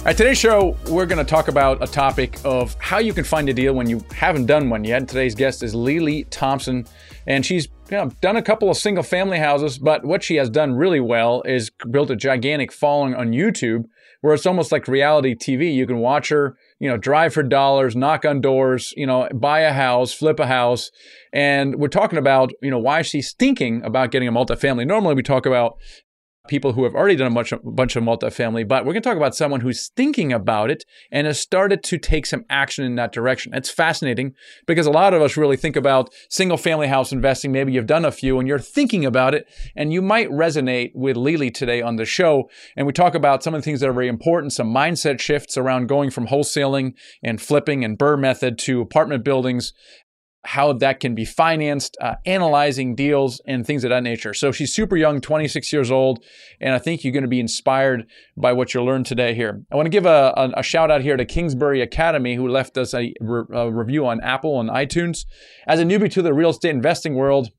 All right, today's show, we're going to talk about a topic of how you can find a deal when you haven't done one yet. Today's guest is Lily Thompson, and she's you know, done a couple of single family houses, but what she has done really well is built a gigantic following on YouTube where it's almost like reality TV. You can watch her, you know, drive for dollars, knock on doors, you know, buy a house, flip a house. And we're talking about, you know, why she's thinking about getting a multifamily. Normally we talk about people who have already done a bunch of, bunch of multifamily, but we're going to talk about someone who's thinking about it and has started to take some action in that direction. It's fascinating because a lot of us really think about single family house investing. Maybe you've done a few and you're thinking about it, and you might resonate with Lily today on the show. And we talk about some of the things that are very important, some mindset shifts around going from wholesaling and flipping and BRRRR method to apartment buildings how that can be financed, uh, analyzing deals, and things of that nature. So she's super young, 26 years old, and I think you're going to be inspired by what you learned today here. I want to give a, a, a shout out here to Kingsbury Academy, who left us a, re- a review on Apple and iTunes. As a newbie to the real estate investing world,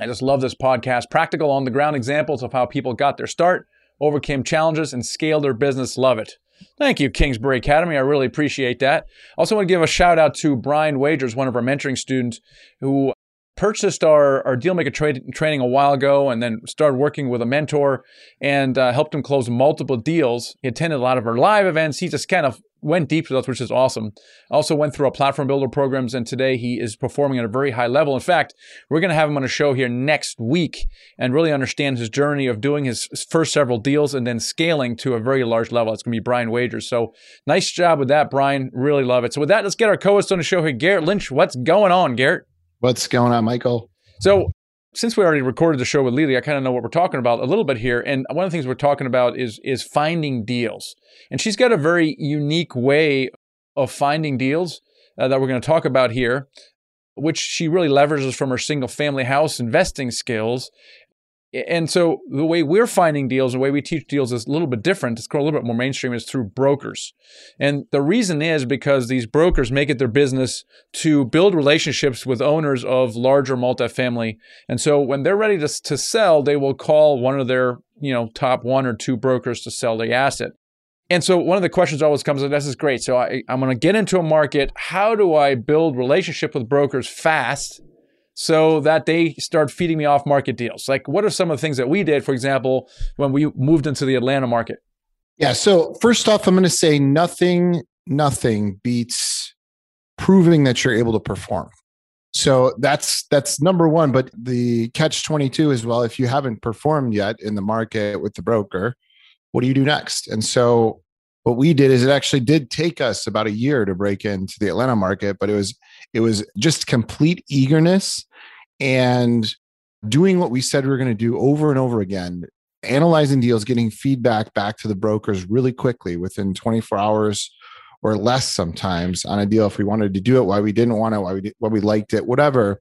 I just love this podcast. Practical on the ground examples of how people got their start, overcame challenges, and scaled their business. Love it. Thank you, Kingsbury Academy. I really appreciate that. Also, want to give a shout out to Brian Wagers, one of our mentoring students, who purchased our, our dealmaker tra- training a while ago and then started working with a mentor and uh, helped him close multiple deals. He attended a lot of our live events. He just kind of went deep with us, which is awesome. Also went through our platform builder programs, and today he is performing at a very high level. In fact, we're going to have him on a show here next week and really understand his journey of doing his first several deals and then scaling to a very large level. It's going to be Brian Wagers. So nice job with that, Brian. Really love it. So with that, let's get our co-host on the show here, Garrett Lynch. What's going on, Garrett? What's going on, Michael? So since we already recorded the show with Lily, I kind of know what we're talking about a little bit here. And one of the things we're talking about is is finding deals. And she's got a very unique way of finding deals uh, that we're going to talk about here, which she really leverages from her single family house investing skills and so the way we're finding deals, the way we teach deals is a little bit different. It's a little bit more mainstream. Is through brokers, and the reason is because these brokers make it their business to build relationships with owners of larger multifamily. And so when they're ready to, to sell, they will call one of their you know top one or two brokers to sell the asset. And so one of the questions always comes up, this is great. So I, I'm going to get into a market. How do I build relationship with brokers fast so that they start feeding me off market deals? Like, what are some of the things that we did, for example, when we moved into the Atlanta market? Yeah. So, first off, I'm going to say nothing, nothing beats proving that you're able to perform. So that's that's number one. But the catch 22 as well, if you haven't performed yet in the market with the broker, what do you do next? And so what we did is it actually did take us about a year to break into the Atlanta market, but it was it was just complete eagerness and doing what we said we were going to do over and over again, analyzing deals, getting feedback back to the brokers really quickly within 24 hours or less sometimes on a deal if we wanted to do it, why we didn't want it, why we did, why we liked it, whatever.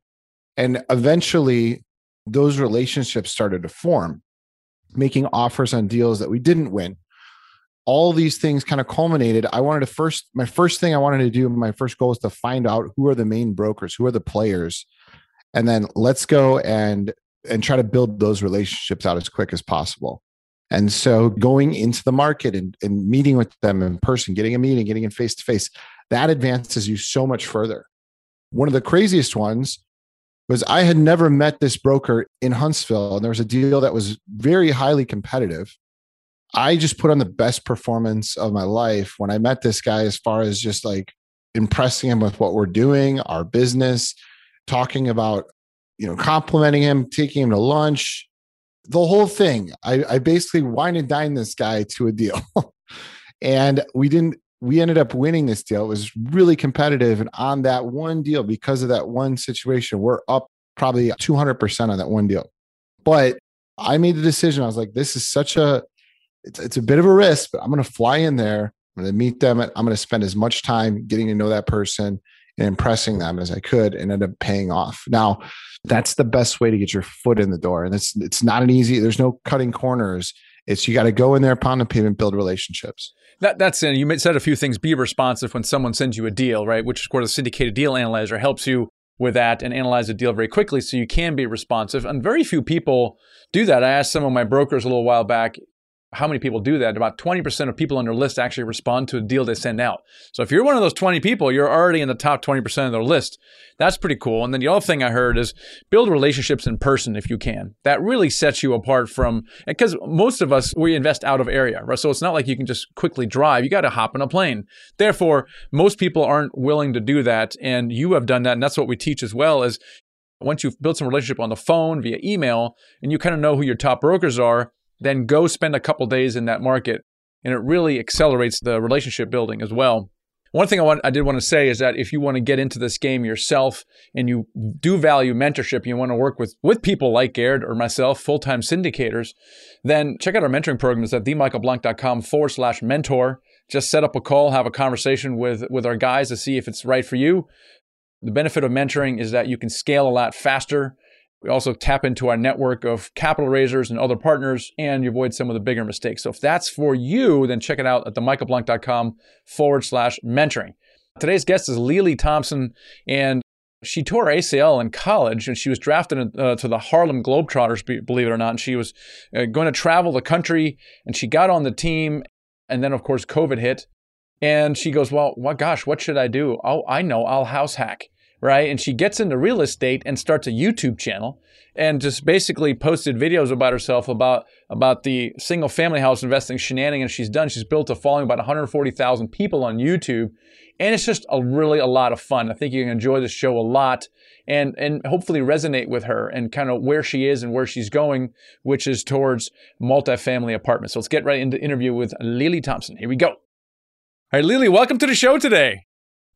And eventually those relationships started to form, making offers on deals that we didn't win all these things kind of culminated. I wanted to first my first thing i wanted to do my first goal is to find out who are the main brokers who are the players and then let's go and and try to build those relationships out as quick as possible. And so going into the market and, and meeting with them in person getting a meeting getting in face to face that advances you so much further. One of the craziest ones was i had never met this broker in huntsville and there was a deal that was very highly competitive I just put on the best performance of my life when I met this guy, as far as just like impressing him with what we're doing, our business, talking about, you know, complimenting him, taking him to lunch, the whole thing. I, I basically wine and dine this guy to a deal. and we didn't, we ended up winning this deal. It was really competitive. And on that one deal, because of that one situation, we're up probably 200% on that one deal. But I made the decision. I was like, this is such a it's, it's a bit of a risk, but I'm going to fly in there. I'm going to meet them. I'm going to spend as much time getting to know that person and impressing them as I could and end up paying off. Now, that's the best way to get your foot in the door. And it's it's not an easy, there's no cutting corners. It's you got to go in there upon the payment, build relationships. That, that's it. You said a few things. Be responsive when someone sends you a deal, right? Which, of course, the syndicated deal analyzer helps you with that and analyze a deal very quickly so you can be responsive. And very few people do that. I asked some of my brokers a little while back how many people do that? About 20% of people on their list actually respond to a deal they send out. So if you're one of those 20 people, you're already in the top 20% of their list. That's pretty cool. And then the other thing I heard is build relationships in person if you can. That really sets you apart from, because most of us, we invest out of area, right? So it's not like you can just quickly drive. You got to hop in a plane. Therefore, most people aren't willing to do that. And you have done that. And that's what we teach as well is once you've built some relationship on the phone via email and you kind of know who your top brokers are, then go spend a couple days in that market. And it really accelerates the relationship building as well. One thing I, want, I did want to say is that if you want to get into this game yourself and you do value mentorship, you want to work with, with people like Garrett or myself, full time syndicators, then check out our mentoring programs at themichaelblank.com forward slash mentor. Just set up a call, have a conversation with, with our guys to see if it's right for you. The benefit of mentoring is that you can scale a lot faster we also tap into our network of capital raisers and other partners, and you avoid some of the bigger mistakes. So if that's for you, then check it out at themichaelblank.com forward slash mentoring. Today's guest is Lily Thompson, and she tore ACL in college, and she was drafted uh, to the Harlem Globetrotters, believe it or not. And she was uh, going to travel the country, and she got on the team, and then of course COVID hit, and she goes, "Well, what? Gosh, what should I do? Oh, I know, I'll house hack." Right? And she gets into real estate and starts a YouTube channel and just basically posted videos about herself about about the single family house investing shenanigans she's done. She's built a following about 140,000 people on YouTube, and it's just a really a lot of fun. I think you can enjoy the show a lot and and hopefully resonate with her and kind of where she is and where she's going, which is towards multifamily apartments. So let's get right into the interview with Lily Thompson. Here we go. All right, Lily, welcome to the show today.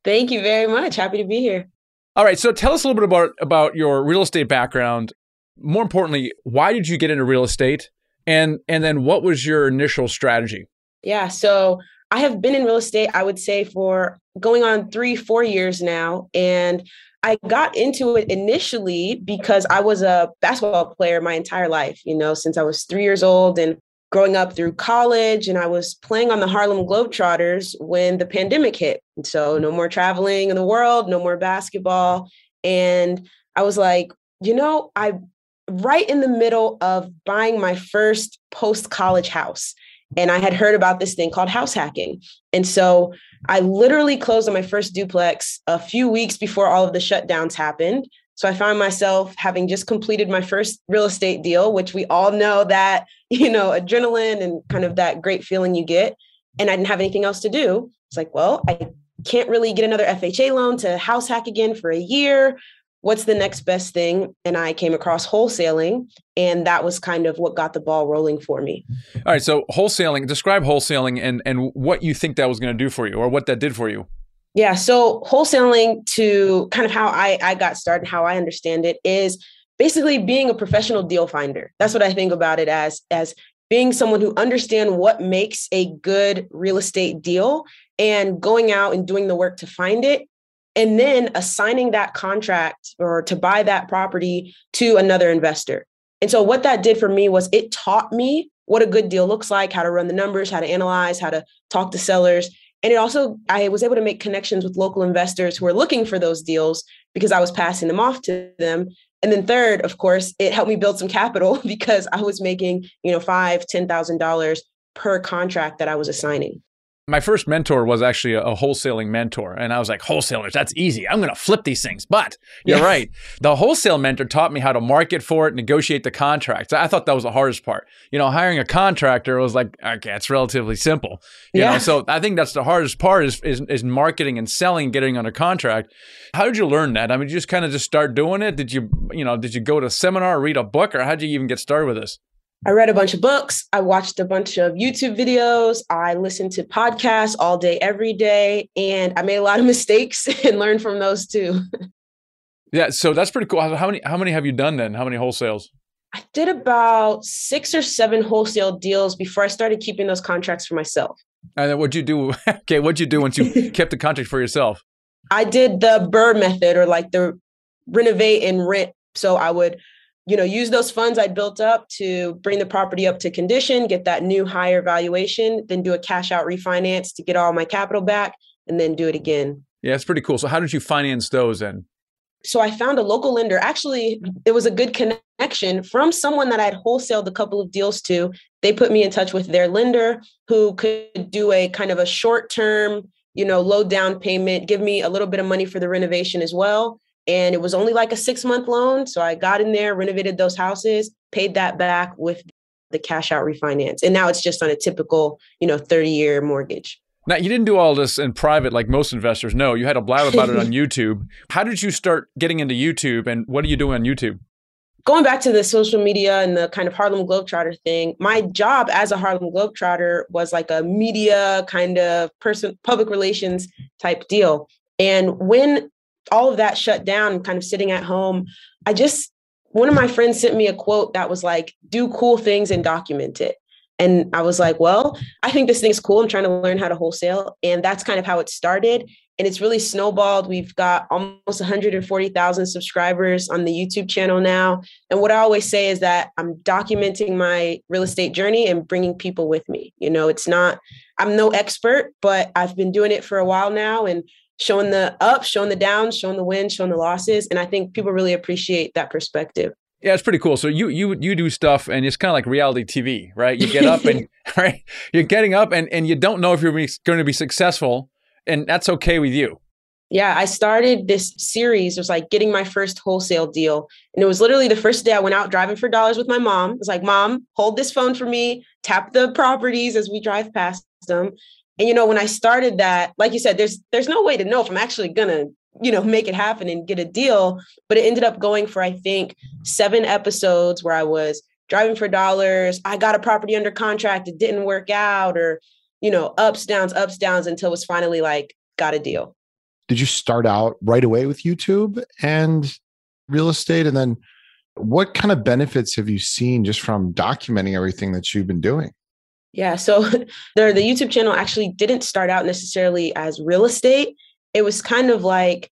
Thank you very much. Happy to be here. All right, so tell us a little bit about about your real estate background. More importantly, why did you get into real estate? And and then what was your initial strategy? Yeah, so I have been in real estate, I would say, for going on three, four years now. And I got into it initially because I was a basketball player my entire life, you know, since I was three years old. And growing up through college and I was playing on the Harlem Globetrotters when the pandemic hit. So no more traveling in the world, no more basketball. And I was like, you know, I right in the middle of buying my first post-college house. And I had heard about this thing called house hacking. And so I literally closed on my first duplex a few weeks before all of the shutdowns happened. So I found myself having just completed my first real estate deal, which we all know that, you know, adrenaline and kind of that great feeling you get. And I didn't have anything else to do. It's like, well, I can't really get another FHA loan to house hack again for a year. What's the next best thing? And I came across wholesaling, and that was kind of what got the ball rolling for me. All right. So, wholesaling, describe wholesaling and, and what you think that was going to do for you or what that did for you. Yeah. So wholesaling to kind of how I, I got started, how I understand it is basically being a professional deal finder. That's what I think about it as, as being someone who understand what makes a good real estate deal and going out and doing the work to find it and then assigning that contract or to buy that property to another investor. And so what that did for me was it taught me what a good deal looks like, how to run the numbers, how to analyze, how to talk to sellers, and it also, I was able to make connections with local investors who were looking for those deals because I was passing them off to them. And then third, of course, it helped me build some capital because I was making, you know, five, ten thousand dollars per contract that I was assigning my first mentor was actually a, wholesaling mentor. And I was like, wholesalers, that's easy. I'm going to flip these things. But you're right. The wholesale mentor taught me how to market for it, negotiate the contracts. I thought that was the hardest part. You know, hiring a contractor was like, okay, it's relatively simple. You yeah. know, so I think that's the hardest part is, is, is marketing and selling, getting under contract. How did you learn that? I mean, you just kind of just start doing it? Did you, you know, did you go to a seminar, read a book, or how did you even get started with this? I read a bunch of books. I watched a bunch of YouTube videos. I listened to podcasts all day, every day. And I made a lot of mistakes and learned from those too. yeah. So that's pretty cool. How many, how many have you done then? How many wholesales? I did about six or seven wholesale deals before I started keeping those contracts for myself. And then what'd you do? okay, what'd you do once you kept the contract for yourself? I did the BRRRR method or like the renovate and rent. So I would, you know, use those funds I built up to bring the property up to condition, get that new higher valuation, then do a cash out refinance to get all my capital back, and then do it again. Yeah, it's pretty cool. So how did you finance those then? So I found a local lender. Actually, it was a good connection from someone that I'd wholesaled a couple of deals to. They put me in touch with their lender who could do a kind of a short term, you know, low down payment, give me a little bit of money for the renovation as well. And it was only like a six month loan. So I got in there, renovated those houses, paid that back with the cash out refinance. And now it's just on a typical, you know, 30 year mortgage. Now, you didn't do all this in private like most investors. No, you had to blab about it on YouTube. How did you start getting into YouTube and what are you doing on YouTube? Going back to the social media and the kind of Harlem Globetrotter thing, my job as a Harlem Globetrotter was like a media kind of person, public relations type deal. And when all of that shut down, kind of sitting at home, I just, one of my friends sent me a quote that was like, do cool things and document it. And I was like, well, I think this thing's cool. I'm trying to learn how to wholesale. And that's kind of how it started. And it's really snowballed. We've got almost 140,000 subscribers on the YouTube channel now. And what I always say is that I'm documenting my real estate journey and bringing people with me. You know, it's not, I'm no expert, but I've been doing it for a while now and showing the ups, showing the downs, showing the wins, showing the losses. And I think people really appreciate that perspective. Yeah, it's pretty cool. So you you you do stuff, and it's kind of like reality TV, right? You get up and right, you're getting up, and and you don't know if you're going to be successful, and that's okay with you. Yeah, I started this series. It was like getting my first wholesale deal, and it was literally the first day I went out driving for dollars with my mom. It was like, "Mom, hold this phone for me. Tap the properties as we drive past them." And you know, when I started that, like you said, there's there's no way to know if I'm actually gonna you know make it happen and get a deal. But it ended up going for i think seven episodes where i was driving for dollars. I got a property under contract. It didn't work out or you know ups downs ups downs until it was finally like got a deal. Did you start out right away with youtube and real estate? And then what kind of benefits have you seen just from documenting everything that you've been doing yeah so the, the youtube channel actually didn't start out necessarily as real estate it was kind of like,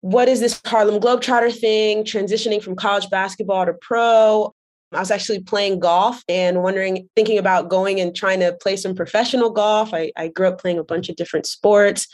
what is this Harlem Globetrotter thing, transitioning from college basketball to pro? I was actually playing golf and wondering, thinking about going and trying to play some professional golf. I, I grew up playing a bunch of different sports.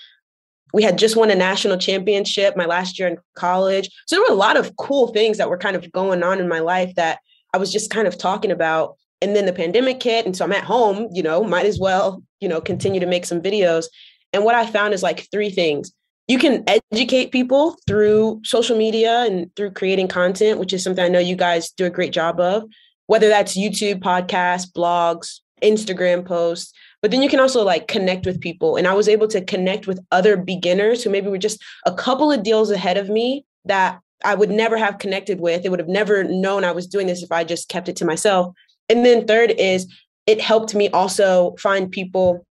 We had just won a national championship my last year in college. So there were a lot of cool things that were kind of going on in my life that I was just kind of talking about. And then the pandemic hit. And so I'm at home, you know, might as well, you know, continue to make some videos. And what I found is like three things you can educate people through social media and through creating content, which is something I know you guys do a great job of, whether that's YouTube, podcasts, blogs, Instagram posts. But then you can also like connect with people. And I was able to connect with other beginners who maybe were just a couple of deals ahead of me that I would never have connected with. They would have never known I was doing this if I just kept it to myself. And then third is it helped me also find people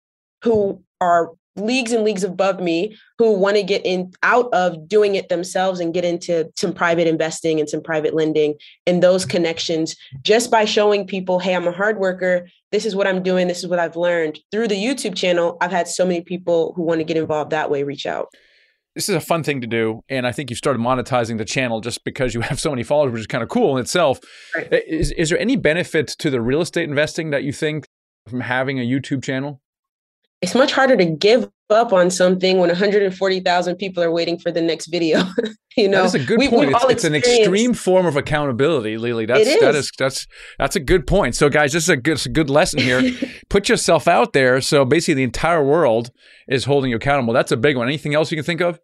who are leagues and leagues above me who want to get in out of doing it themselves and get into some private investing and some private lending and those connections just by showing people hey i'm a hard worker. This is what i'm doing. This is what i've learned. Through the youtube channel i've had so many people who want to get involved that way reach out this is a fun thing to do and i think you've started monetizing the channel just because you have so many followers which is kind of cool in itself right. is, is there any benefit to the real estate investing that you think from having a youtube channel it's much harder to give up on something when 140,000 people are waiting for the next video. you know, that's a good we, point. It's, it's, an extreme form of accountability, Lily. That's that is that's that's a good point. So, guys, this is a good a good lesson here. Put yourself out there. So, basically, the entire world is holding you accountable. That's a big one. Anything else you can think of?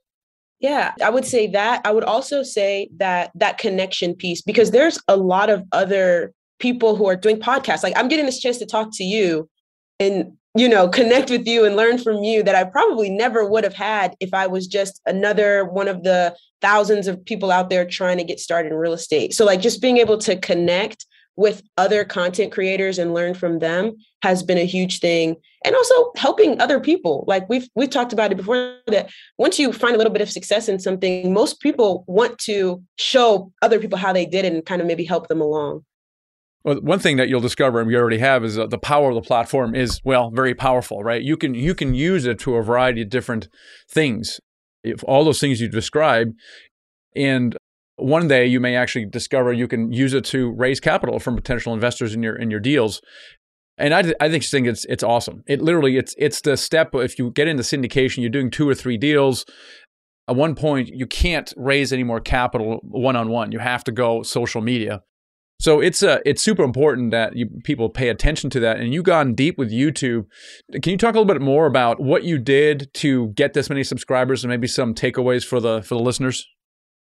Yeah, I would say that. I would also say that that connection piece because there's a lot of other people who are doing podcasts. Like I'm getting this chance to talk to you and you know, connect with you and learn from you that I probably never would have had if I was just another one of the thousands of people out there trying to get started in real estate. So, like, just being able to connect with other content creators and learn from them has been a huge thing and also helping other people like we've we've talked about it before that once you find a little bit of success in something most people want to show other people how they did it and kind of maybe help them along Well, one thing that you'll discover, and we already have, is uh, the power of the platform is well very powerful, right? You can you can use it to a variety of different things. If all those things you describe, and one day you may actually discover you can use it to raise capital from potential investors in your in your deals. And I, I think think it's it's awesome. It literally it's it's the step if you get into syndication, you're doing two or three deals. At one point, you can't raise any more capital one on one. You have to go social media. So it's a uh, it's super important that you, people pay attention to that. And you've gone deep with YouTube. Can you talk a little bit more about what you did to get this many subscribers and maybe some takeaways for the for the listeners?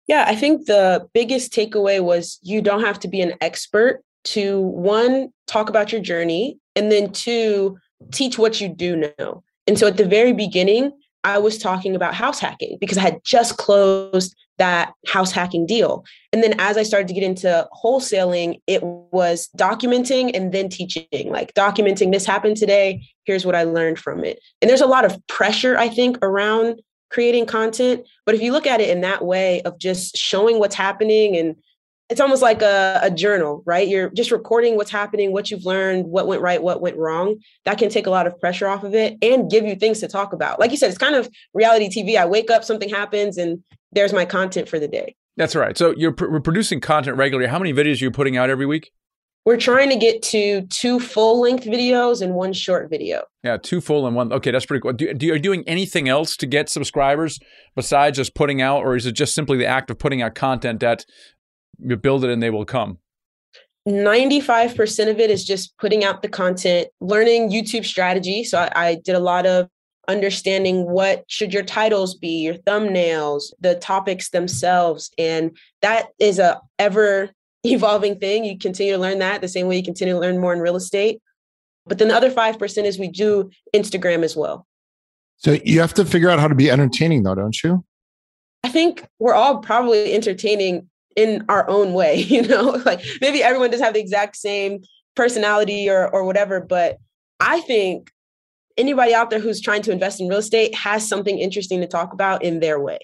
Yeah, I think the biggest takeaway was you don't have to be an expert to one, talk about your journey, and then two, teach what you do know. And so at the very beginning, I was talking about house hacking because I had just closed that house hacking deal. And then as I started to get into wholesaling, it was documenting and then teaching, like documenting this happened today. Here's what I learned from it. And there's a lot of pressure, I think, around creating content. But if you look at it in that way of just showing what's happening and it's almost like a, a, journal, right? You're just recording what's happening, what you've learned, what went right, what went wrong. That can take a lot of pressure off of it and give you things to talk about. Like you said, it's kind of reality TV. I wake up, something happens, and there's my content for the day. That's right. So you're pr- producing content regularly. How many videos are you putting out every week? We're trying to get to two full length videos and one short video. Yeah, two full and one. Okay, that's pretty cool. Do, do, are you doing anything else to get subscribers besides just putting out, or is it just simply the act of putting out content that you build it and they will come? 95% of it is just putting out the content, learning YouTube strategy. So I, I did a lot of understanding what should your titles be your thumbnails the topics themselves and that is a ever evolving thing. You continue to learn that the same way you continue to learn more in real estate. But then the other 5% is we do Instagram as well. So you have to figure out how to be entertaining though, don't you? I think we're all probably entertaining in our own way, you know? like maybe everyone does have the exact same personality or or whatever, but I think anybody out there who's trying to invest in real estate has something interesting to talk about in their way.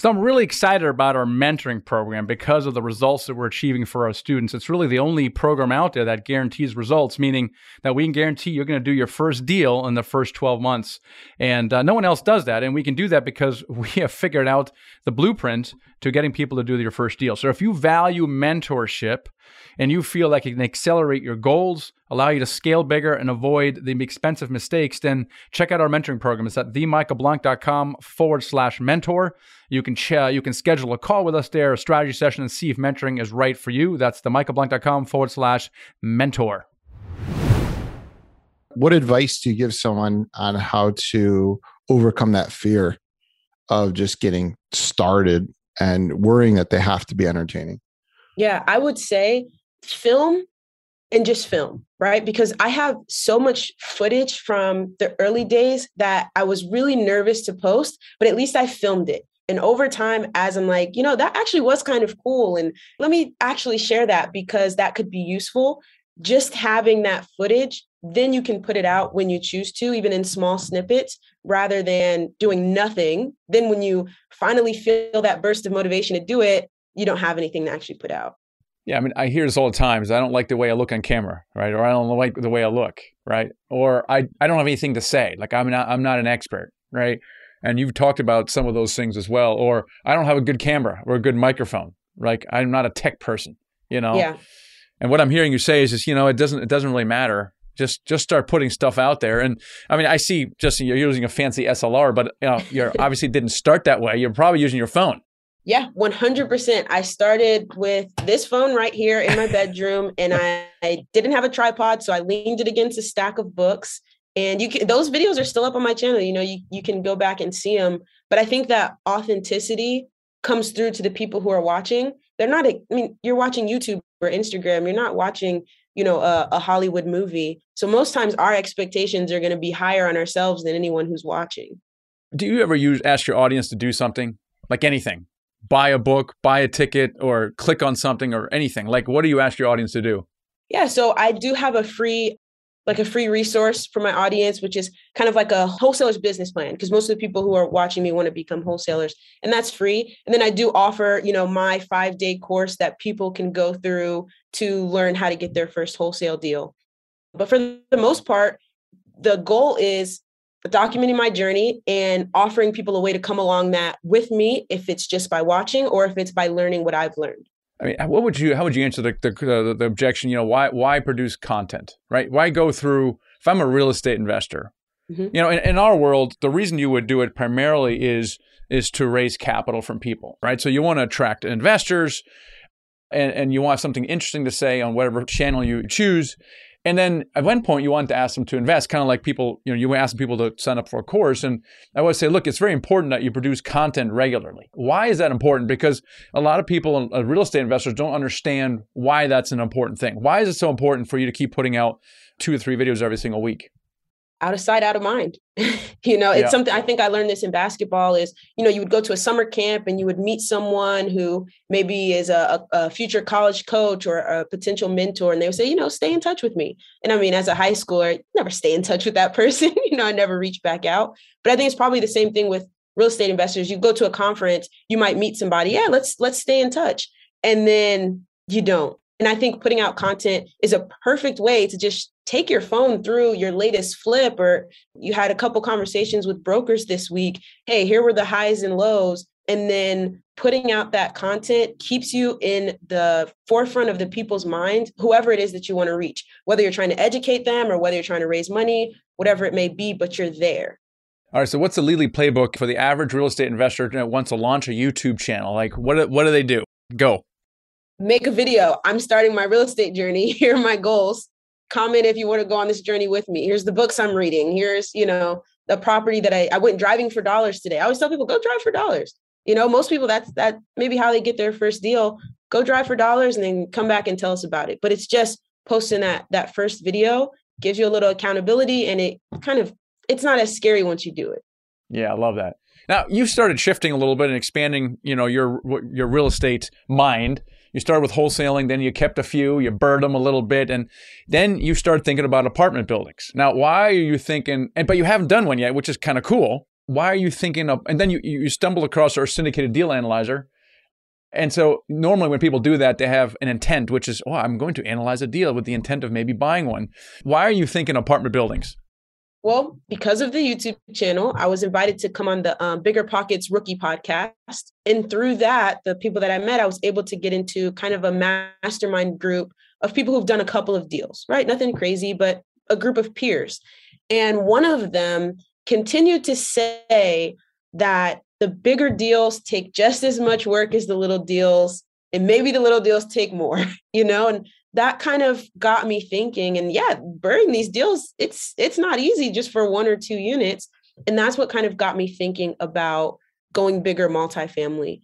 So I'm really excited about our mentoring program because of the results that we're achieving for our students. It's really the only program out there that guarantees results, meaning that we can guarantee you're going to do your first deal in the first 12 months. And uh, no one else does that. And we can do that because we have figured out the blueprint to getting people to do your first deal. So if you value mentorship, and you feel like it can accelerate your goals, allow you to scale bigger and avoid the expensive mistakes, then check out our mentoring program. It's at themichaelblank.com forward slash mentor. You can ch- you can schedule a call with us there, a strategy session, and see if mentoring is right for you. That's themichaelblank.com forward slash mentor. What advice do you give someone on how to overcome that fear of just getting started and worrying that they have to be entertaining? Yeah, I would say film and just film, right? Because I have so much footage from the early days that I was really nervous to post, but at least I filmed it. And over time, as I'm like, you know, that actually was kind of cool. And let me actually share that because that could be useful. Just having that footage, then you can put it out when you choose to, even in small snippets, rather than doing nothing. Then when you finally feel that burst of motivation to do it, you don't have anything to actually put out. Yeah, I mean, I hear this all the time. Is I don't like the way I look on camera, right? Or I don't like the way I look, right? Or I, I don't have anything to say. Like I'm not I'm not an expert, right? And you've talked about some of those things as well. Or I don't have a good camera or a good microphone. Like I'm not a tech person, you know. Yeah. And what I'm hearing you say is just, you know, it doesn't it doesn't really matter. Just just start putting stuff out there. And I mean, I see just you're using a fancy SLR, but you know, you're obviously didn't start that way. You're probably using your phone. Yeah, 100%. I started with this phone right here in my bedroom and I, I, didn't have a tripod, so I leaned it against a stack of books. And you can, those videos are still up on my channel. You know, you, you can go back and see them. But I think that authenticity comes through to the people who are watching. They're not, I mean, you're watching YouTube or Instagram, you're not watching, you know, a, a Hollywood movie. So most times our expectations are going to be higher on ourselves than anyone who's watching. Do you ever use ask your audience to do something like anything? buy a book, buy a ticket, or click on something or anything? Like, what do you ask your audience to do? Yeah, so I do have a free like a free resource for my audience, which is kind of like a wholesaler's business plan, because most of the people who are watching me want to become wholesalers, and that's free. And then I do offer, you know, my five day course that people can go through to learn how to get their first wholesale deal. But for the most part, the goal is documenting my journey and offering people a way to come along that with me, if it's just by watching or if it's by learning what I've learned. I mean, what would you? How would you answer the the, the, objection? You know, why why produce content, right? Why go through? If I'm a real estate investor, mm-hmm. you know, in, in our world, the reason you would do it primarily is is to raise capital from people, right? So you want to attract investors, and and you want something interesting to say on whatever channel you choose. And then at one point, you want to ask them to invest, kind of like people, you know, you ask people to sign up for a course. And I always say, look, it's very important that you produce content regularly. Why is that important? Because a lot of people, uh, real estate investors, don't understand why that's an important thing. Why is it so important for you to keep putting out two or three videos every single week? Out of sight, out of mind. you know, it's yeah. something I think I learned this in basketball is, you know, you would go to a summer camp and you would meet someone who maybe is a, a, future college coach or a potential mentor, and they would say, you know, stay in touch with me. And I mean, as a high schooler, never stay in touch with that person. you know, I never reach back out. But I think it's probably the same thing with real estate investors. You go to a conference, you might meet somebody, yeah, let's let's stay in touch. And then you don't. And I think putting out content is a perfect way to just take your phone through your latest flip, or you had a couple conversations with brokers this week. Hey, here were the highs and lows. And then putting out that content keeps you in the forefront of the people's mind, whoever it is that you want to reach, whether you're trying to educate them or whether you're trying to raise money, whatever it may be, but you're there. All right. So, what's the Lily playbook for the average real estate investor that wants to launch a YouTube channel? Like, what what do they do? Go make a video. I'm starting my real estate journey. Here are my goals. Comment if you want to go on this journey with me. Here's the books I'm reading. Here's, you know, the property that I, I went driving for dollars today. I always tell people, go drive for dollars. You know, most people that's that maybe how they get their first deal. Go drive for dollars and then come back and tell us about it. But it's just posting that that first video gives you a little accountability and it kind of it's not as scary once you do it. Yeah, I love that. Now you've started shifting a little bit and expanding, you know, your your real estate mind you started with wholesaling, then you kept a few, you burned them a little bit, and then you start thinking about apartment buildings. Now, why are you thinking, and but you haven't done one yet, which is kind of cool. Why are you thinking of, and then you, you stumble across our syndicated deal analyzer. And so normally when people do that, they have an intent, which is, oh, I'm going to analyze a deal with the intent of maybe buying one. Why are you thinking apartment buildings? Well, because of the YouTube channel, I was invited to come on the um, Bigger Pockets Rookie podcast. And through that, the people that I met, I was able to get into kind of a mastermind group of people who've done a couple of deals, right? Nothing crazy, but a group of peers. And one of them continued to say that the bigger deals take just as much work as the little deals and maybe the little deals take more you know and that kind of got me thinking and yeah burning these deals it's it's not easy just for one or two units and that's what kind of got me thinking about going bigger multifamily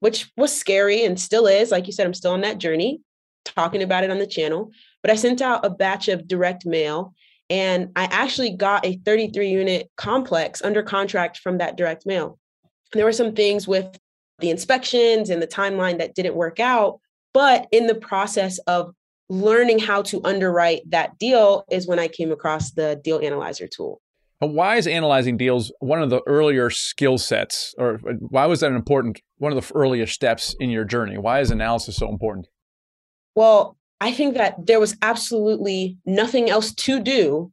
which was scary and still is like you said i'm still on that journey talking about it on the channel but i sent out a batch of direct mail and i actually got a 33 unit complex under contract from that direct mail. There were some things with the inspections and the timeline that didn't work out but in the process of learning how to underwrite that deal is when I came across the deal analyzer tool. Why is analyzing deals one of the earlier skill sets, or uh, why was that an important one of the earlier steps in your journey? Why is analysis so important? Well, I think that there was absolutely nothing else to do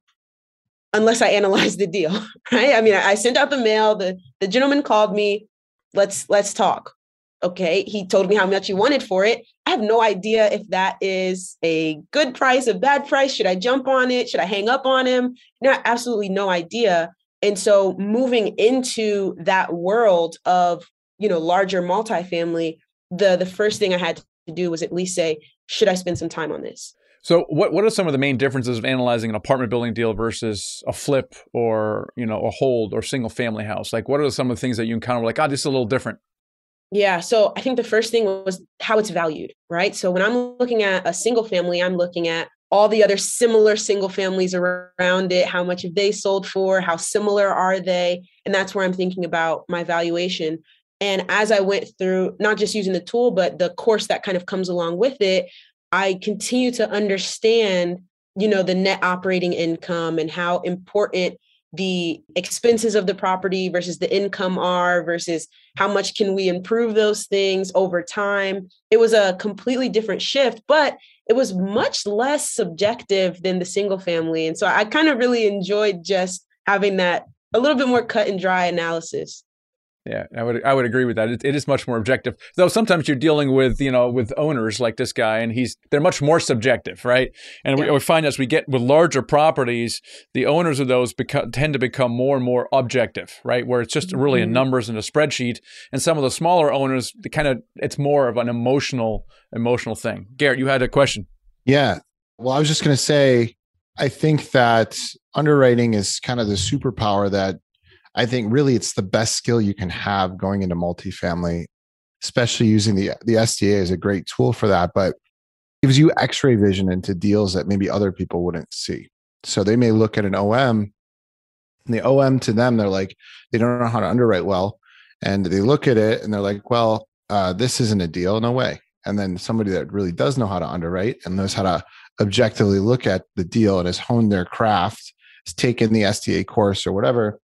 unless I analyzed the deal, right? I mean, I sent out the mail. the The gentleman called me. Let's let's talk. Okay, he told me how much he wanted for it. I have no idea if that is a good price, a bad price. Should I jump on it? Should I hang up on him? Not absolutely no idea. And so moving into that world of, you know, larger multifamily, the the first thing I had to do was at least say, should I spend some time on this? So what what are some of the main differences of analyzing an apartment building deal versus a flip or, you know, a hold or single family house? Like what are some of the things that you encounter like, ah, oh, this is a little different? Yeah. So I think the first thing was how it's valued, right? So when I'm looking at a single family, I'm looking at all the other similar single families around it. How much have they sold for? How similar are they? And that's where I'm thinking about my valuation. And as I went through, not just using the tool, but the course that kind of comes along with it, I continue to understand you know, the net operating income and how important the expenses of the property versus the income are versus how much can we improve those things over time. It was a completely different shift but it was much less subjective than the single family. And so i kind of really enjoyed just having that a little bit more cut and dry analysis yeah, I would I would agree with that. It, it is much more objective, though. Sometimes you're dealing with you know with owners like this guy, and he's they're much more subjective, right? And yeah. we, we, find as we get with larger properties, the owners of those become, tend to become more and more objective, right? Where it's just really mm-hmm. a numbers and a spreadsheet, and some of the smaller owners, kind of it's more of an emotional emotional thing. Garrett, you had a question. Yeah, well, I was just going to say, I think that underwriting is kind of the superpower that I think really it's the best skill you can have going into multifamily, especially using the the SDA is a great tool for that, but gives you x-ray vision into deals that maybe other people wouldn't see. So they may look at an OM and the OM to them, they're like, they don't know how to underwrite well. And they look at it and they're like, well, uh, this isn't a deal, in no way. And then somebody that really does know how to underwrite and knows how to objectively look at the deal and has honed their craft, has taken the SDA course or whatever,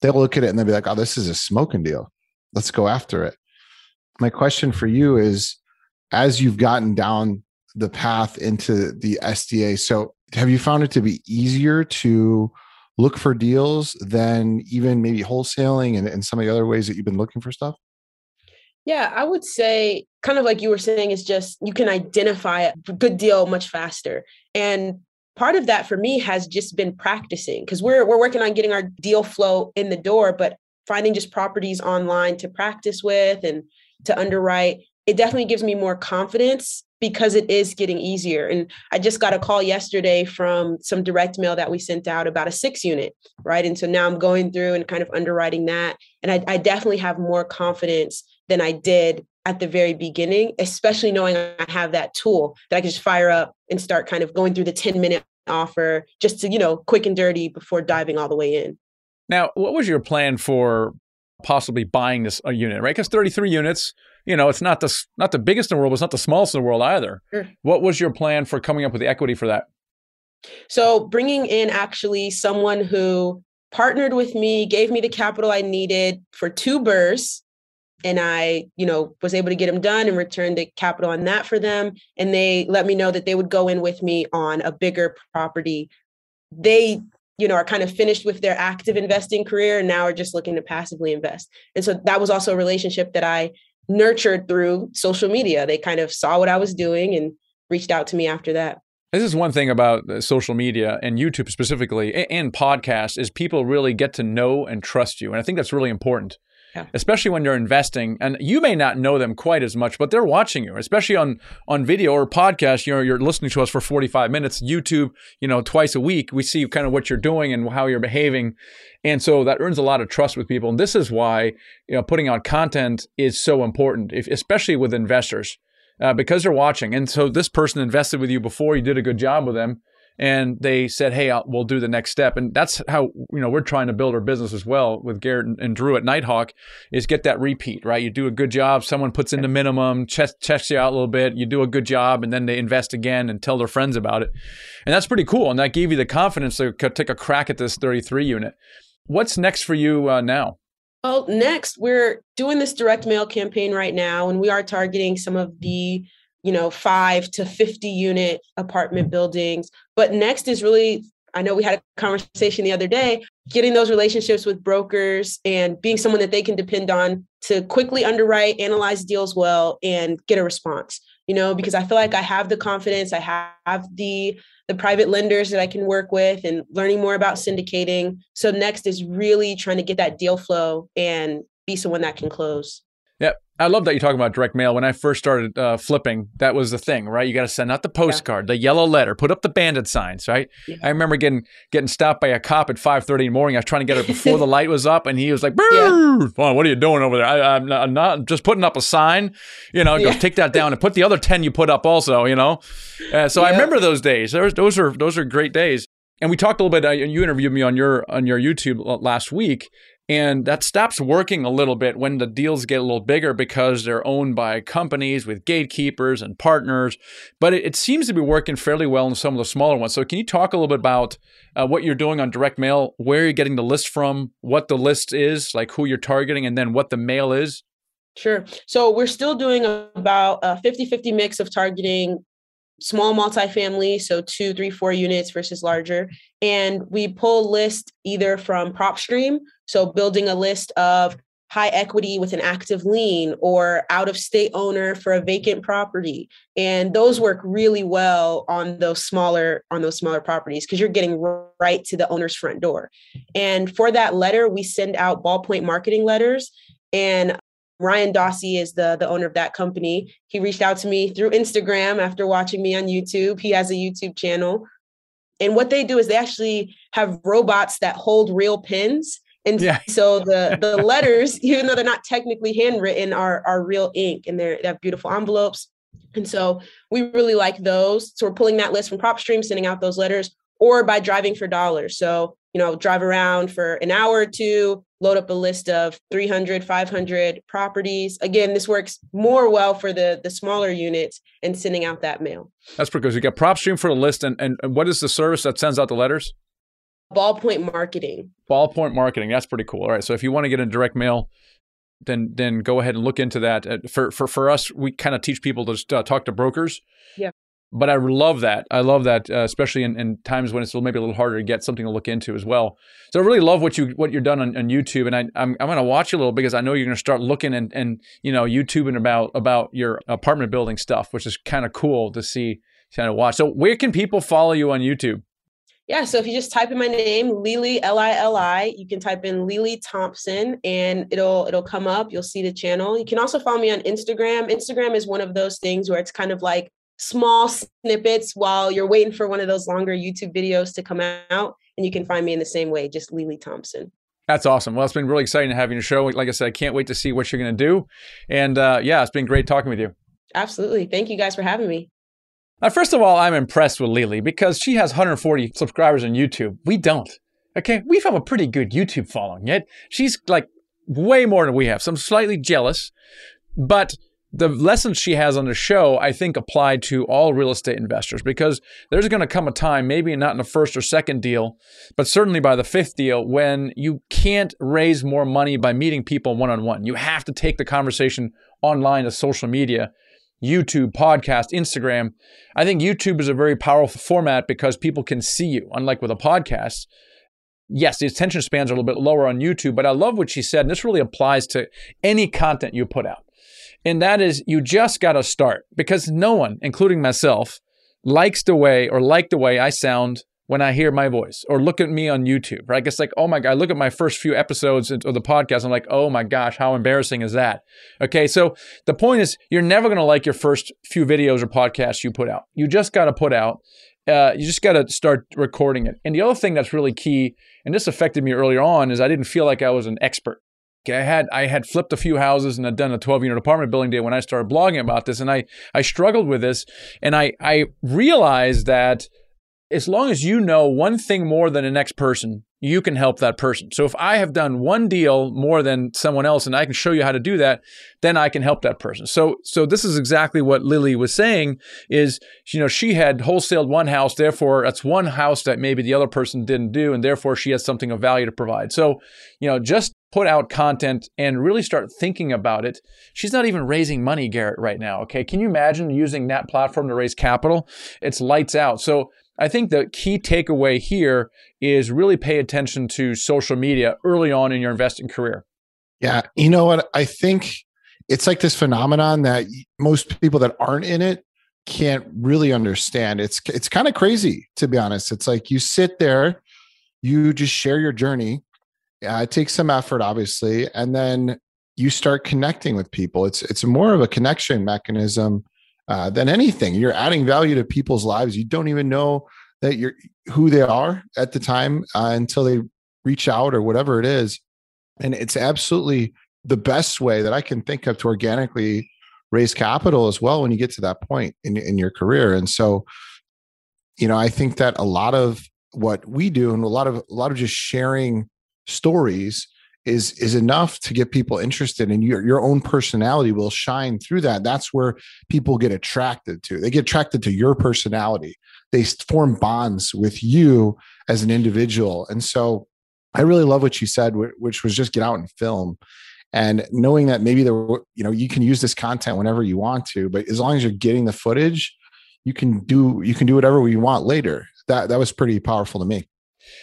they'll look at it and they'll be like, oh, this is a smoking deal. Let's go after it. My question for you is as you've gotten down the path into the SDA, so have you found it to be easier to look for deals than even maybe wholesaling and, and some of the other ways that you've been looking for stuff? Yeah, I would say, kind of like you were saying, is just you can identify a good deal much faster. And part of that for me has just been practicing because we're we're working on getting our deal flow in the door, but finding just properties online to practice with and to underwrite, it definitely gives me more confidence because it is getting easier. And I just got a call yesterday from some direct mail that we sent out about a six unit, right? And so now I'm going through and kind of underwriting that. And I, I definitely have more confidence than I did at the very beginning, especially knowing I have that tool that I can just fire up and start kind of going through the 10 minute offer just to, you know, quick and dirty before diving all the way in. Now, what was your plan for possibly buying this a unit, right? Because 33 units, you know, it's not the not the biggest in the world, but it's not the smallest in the world either. Sure. What was your plan for coming up with the equity for that? So, bringing in actually someone who partnered with me, gave me the capital I needed for two BRRRRs and I, you know, was able to get them done and return the capital on that for them. And they let me know that they would go in with me on a bigger property. They, you know, are kind of finished with their active investing career and now are just looking to passively invest. And so that was also a relationship that I nurtured through social media. They kind of saw what I was doing and reached out to me after that. This is one thing about uh, social media and YouTube specifically and podcasts is people really get to know and trust you. And I think that's really important. Yeah. Especially when you're investing, and you may not know them quite as much, but they're watching you. Especially on on video or podcast, you know, you're listening to us for 45 minutes. YouTube, you know, twice a week, we see kind of what you're doing and how you're behaving, and so that earns a lot of trust with people. And this is why you know putting out content is so important, if, especially with investors, uh, because they're watching. And so this person invested with you before, you did a good job with them and they said, "Hey, I'll, we'll do the next step." And that's how you know we're trying to build our business as well with Garrett and, and Drew at Nighthawk is get that repeat right. You do a good job, someone puts in the minimum, checks, checks you out a little bit, you do a good job, and then they invest again and tell their friends about it, and that's pretty cool. And that gave you the confidence to take a crack at this 33 unit. What's next for you uh, now? Well, next we're doing this direct mail campaign right now, and we are targeting some of the you know, five to 50 unit apartment buildings. But next is really, I know we had a conversation the other day, getting those relationships with brokers and being someone that they can depend on to quickly underwrite, analyze deals well, and get a response. You know, because I feel like I have the confidence, I have the the private lenders that I can work with and learning more about syndicating. So next is really trying to get that deal flow and be someone that can close. I love that you're talking about direct mail. When I first started uh, flipping, that was the thing, right? You got to send out the postcard, yeah. the yellow letter, put up the bandit signs, right? Yeah. I remember getting getting stopped by a cop at 5:30 in the morning. I was trying to get it before the light was up, and he was like, yeah. oh, "What are you doing over there? I, am not, I'm not just putting up a sign. You know, go take that down and put the other ten you put up also. You know." Uh, so I remember those days. Those those are those are great days. And we talked a little bit. Uh, you interviewed me on your on your YouTube last week And that stops working a little bit when the deals get a little bigger because they're owned by companies with gatekeepers and partners. But it, it seems to be working fairly well in some of the smaller ones. So, can you talk a little bit about uh, what you're doing on direct mail, where you're getting the list from, what the list is, like who you're targeting, and then what the mail is? Sure. So, we're still doing about a 50 50 mix of targeting small multifamily, so two, three, four units versus larger. And we pull list either from PropStream, so building a list of high equity with an active lien or out of state owner for a vacant property. And those work really well on those smaller on those smaller properties because you're getting right to the owner's front door. And for that letter we send out ballpoint marketing letters. And Ryan Dossey is the the owner of that company. He reached out to me through Instagram after watching me on YouTube. He has a YouTube channel. And what they do is they actually have robots that hold real pens. And yeah. so the the letters, even though they're not technically handwritten, are are real ink and they're, they have beautiful envelopes. And so we really like those. So we're pulling that list from PropStream, sending out those letters, or by driving for dollars. So you know, drive around for an hour or two, load up a list of 300, 500 properties. Again, this works more well for the the smaller units and sending out that mail. That's pretty good. You got PropStream for the list, and, and what is the service that sends out the letters? Ballpoint marketing. Ballpoint marketing. That's pretty cool. All right. So if you want to get in direct mail, then then go ahead and look into that. For for for us, we kind of teach people to uh, talk to brokers. Yeah but I love that. I love that, uh, especially in, in, times when it's maybe a little harder to get something to look into as well. So I really love what you what you're done on, on YouTube, and I, I'm I'm going to watch a little because I know you're going to start looking and and you know YouTubing about about your apartment building stuff, which is kind of cool to see kind of watch. So where can people follow you on YouTube? Yeah, so if you just type in my name, Lili L I L I, you can type in Lili Thompson, and it'll it'll come up. You'll see the channel. You can also follow me on Instagram. Instagram is one of those things where it's kind of like small snippets while you're waiting for one of those longer YouTube videos to come out. And you can find me in the same way, just Lili Thompson. That's awesome. Well, it's been really exciting to have you on the show. Like I said, I can't wait to see what you're going to do. And uh, yeah, it's been great talking with you. Absolutely. Thank you guys for having me. Now, first of all, I'm impressed with Lili because she has 140 subscribers on YouTube. We don't. Okay. We have a pretty good YouTube following, yet she's like way more than we have. So I'm slightly jealous, but the lessons she has on the show, I think, apply to all real estate investors because there's going to come a time, maybe not in the first or second deal, but certainly by the fifth deal, when you can't raise more money by meeting people one on one. You have to take the conversation online to social media, YouTube, podcast, Instagram. I think YouTube is a very powerful format because people can see you, unlike with a podcast. Yes, the attention spans are a little bit lower on YouTube, but I love what she said, and this really applies to any content you put out and that is you just got to start because no one, including myself, likes the way or like the way I sound when I hear my voice or look at me on YouTube, right? It's like, oh my God, I look at my first few episodes of the podcast. I'm like, oh my gosh, how embarrassing is that? Okay. So the point is, you're never going to like your first few videos or podcasts you put out. You just got to put out, uh, you just got to start recording it. And the other thing that's really key, and this affected me earlier on, is I didn't feel like I was an expert. I had I had flipped a few houses and had done a 12 unit apartment building deal when I started blogging about this, and I I struggled with this, and I I realized that as long as you know one thing more than the next person, you can help that person. So if I have done one deal more than someone else and I can show you how to do that, then I can help that person. So so this is exactly what Lili was saying is you know she had wholesaled one house, therefore that's one house that maybe the other person didn't do and therefore she has something of value to provide. So, you know, just put out content and really start thinking about it. She's not even raising money, Garrett, right now. Okay. Can you imagine using that platform to raise capital? It's lights out. So I think the key takeaway here is really pay attention to social media early on in your investing career. Yeah. You know what? I think it's like this phenomenon that most people that aren't in it can't really understand. It's it's kind of crazy to be honest. It's like you sit there, you just share your journey yeah, it takes some effort, obviously, and then you start connecting with people. It's it's more of a connection mechanism uh, than anything. You're adding value to people's lives. You don't even know that you're who they are at the time uh, until they reach out or whatever it is, and it's absolutely the best way that I can think of to organically raise capital as well when you get to that point in in your career. And so, you know, I think that a lot of what we do and a lot of a lot of just sharing stories is is enough to get people interested and your your own personality will shine through that. That's where people get attracted to. They get attracted to your personality. They form bonds with you as an individual. And so i really love what you said which was just get out and film. And knowing that maybe there you know you can use this content whenever you want to but as long as you're getting the footage you can do you can do whatever you want later. That that was pretty powerful to me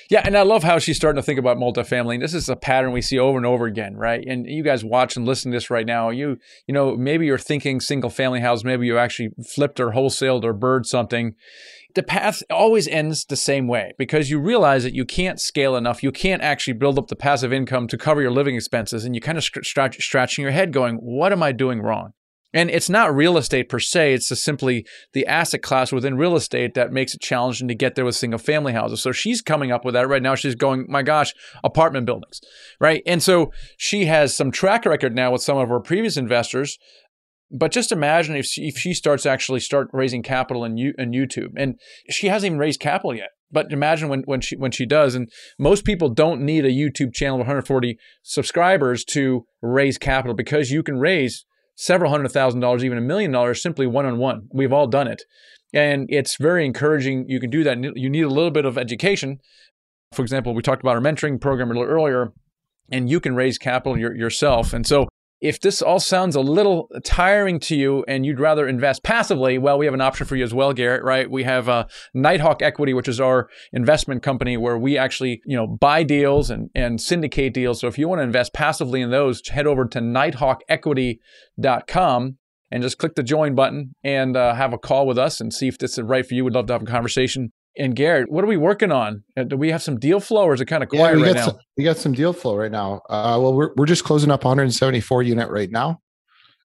yeah, and I love how she's starting to think about multifamily. And This is a pattern we see over and over again, right? And you guys watch and listen to this right now. You, you know, maybe you're thinking single family house, maybe you actually flipped or wholesaled or BRRRR'd something. The path always ends the same way because you realize that you can't scale enough. You can't actually build up the passive income to cover your living expenses, and you kind of scratch, scratching your head, going, "What am I doing wrong?" And it's not real estate per se, it's just simply the asset class within real estate that makes it challenging to get there with single family houses. So she's coming up with that right now. She's going, my gosh, apartment buildings, right? And so she has some track record now with some of her previous investors. But just imagine if she, if she starts actually start raising capital in, in YouTube, and she hasn't even raised capital yet. But imagine when when she when she does, and most people don't need a YouTube channel of 140 subscribers to raise capital because you can raise several hundred thousand dollars, even a million dollars, simply one on one. We've all done it. And it's very encouraging. You can do that. You need a little bit of education. For example, we talked about our mentoring program a little earlier, and you can raise capital your, yourself. And so if this all sounds a little tiring to you and you'd rather invest passively, well, we have an option for you as well, Garrett, right? We have uh, Nighthawk Equity, which is our investment company where we actually, you know, buy deals and, and syndicate deals. So if you want to invest passively in those, head over to nighthawkequity.com and just click the join button and uh, have a call with us and see if this is right for you. We'd love to have a conversation. And Garrett, what are we working on? Uh, do we have some deal flow, or is it kind of quiet yeah, right now? Some, we got some deal flow right now. Uh, well, we're we're just closing up 174 unit right now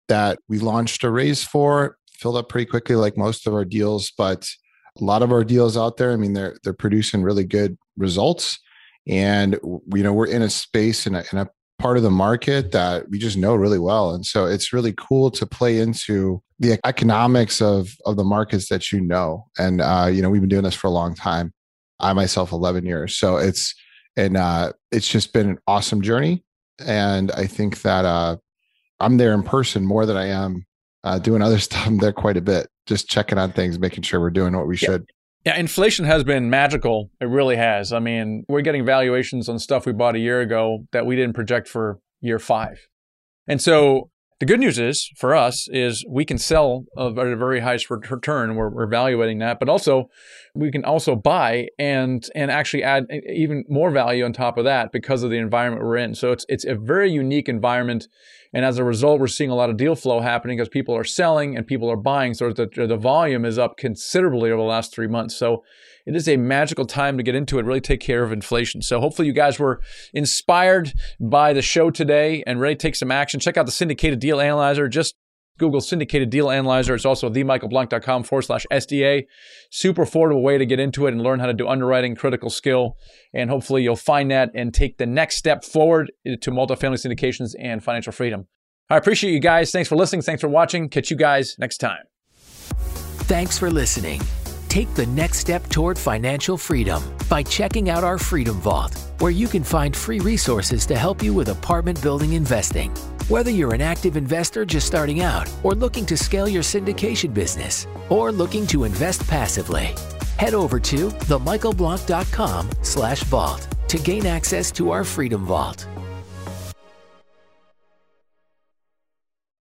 that we launched a raise for. Filled up pretty quickly, like most of our deals, but a lot of our deals out there. I mean, they're they're producing really good results, and you know we're in a space in a, in a part of the market that we just know really well, and so it's really cool to play into the economics of of the markets that you know. And uh you know we've been doing this for a long time. I myself 11 years. So it's and uh it's just been an awesome journey. And i think that uh i'm there in person more than i am uh doing other stuff i'm there quite a bit. Just checking on things making sure we're doing what we should. Yeah, inflation has been magical. It really has. I mean, we're getting valuations on stuff we bought a year ago that we didn't project for year five. And so the good news is for us is we can sell at a very high return. We're, we're evaluating that, but also we can also buy and and actually add even more value on top of that because of the environment we're in. So it's it's a very unique environment, and as a result, we're seeing a lot of deal flow happening because people are selling and people are buying. So the the volume is up considerably over the last three months. So it is a magical time to get into it, really take care of inflation. So hopefully you guys were inspired by the show today and really take some action. Check out the syndicated deal analyzer. Just Google syndicated deal analyzer. It's also themichaelblank.com forward slash SDA. Super affordable way to get into it and learn how to do underwriting, critical skill. And hopefully you'll find that and take the next step forward to multifamily syndications and financial freedom. I appreciate you guys. Thanks for listening. Thanks for watching. Catch you guys next time. Thanks for listening. Take the next step toward financial freedom by checking out our Freedom Vault, where you can find free resources to help you with apartment building investing. Whether you're an active investor just starting out, or looking to scale your syndication business, or looking to invest passively, head over to themichaelblank.com slash vault to gain access to our Freedom Vault.